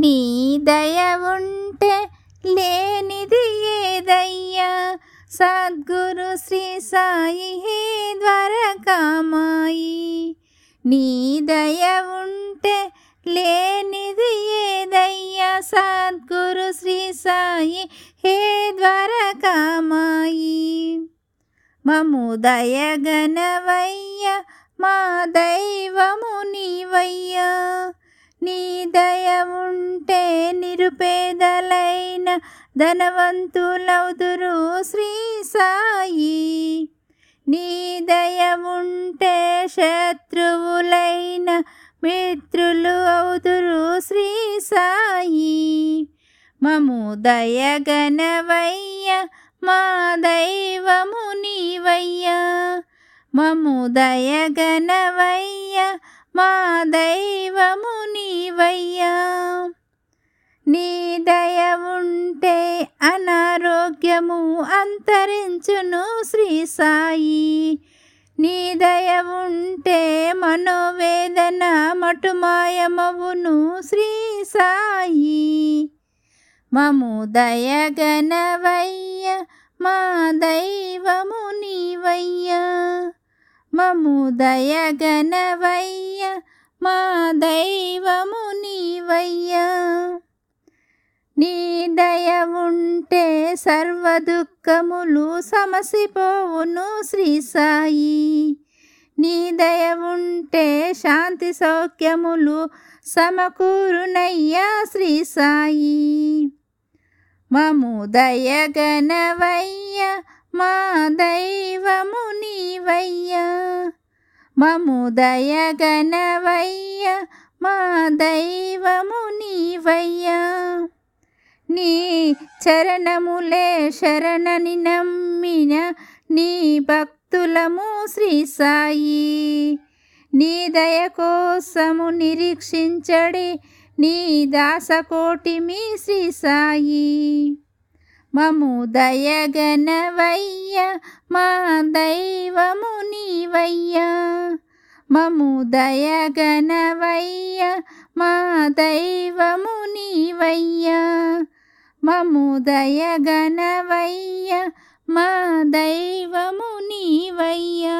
నీ దయ ఉంటే లేనిది ఏదయ్యా? సద్గురు శ్రీ సాయి హే ద్వారకామాయి. నీ దయ ఉంటే లేనిది ఏదయ్యా? సద్గురు శ్రీ సాయి హే ద్వారకామాయి. మము దయగనవయ్య మా దైవము నీవయ్యా. నీ దయ ఉంటే నిరుపేదలైన ధనవంతులవుదురు శ్రీ సాయి. నీ దయ ఉంటే శత్రువులైన మిత్రులు అవుదురు శ్రీ సాయి. మము దయగనవయ్య మా దైవము నీవయ్యా. మము దయగనవయ్య మా దైవము నీవయ్యా. నీ దయ ఉంటే అనారోగ్యము అంతరించును శ్రీ సాయి. నీ దయ ఉంటే మనోవేదన మటుమాయమవును శ్రీ సాయి. మము దయగనవయ్య మా దైవము నీవయ్య. మము దయగనవయ్య మా దైవము నీవయ్యా. నీ దయ ఉంటే సర్వ దుఃఖములు సమసిపోవును శ్రీ సాయి. నీ దయ ఉంటే శాంతి సౌఖ్యములు సమకూరునయ్యా శ్రీ సాయి. మము దయగనవయ్య మా దైవము నీవయ్యా. మము దయగనవయ్య మా దైవము నీవయ్యా. నీ చరణములే శరణని నమ్మిన నీ భక్తులము శ్రీ సాయి. నీ దయ కోసము నిరీక్షించడి నీ దాసకోటి మీ శ్రీ సాయి. మము దయగనవయ్య మా దైవము నీవయ్యా. మము దయగనవయ్య మా దైవము నీవయ్యా. మము దయగనవయ్య మా దైవము నీవయ్యా.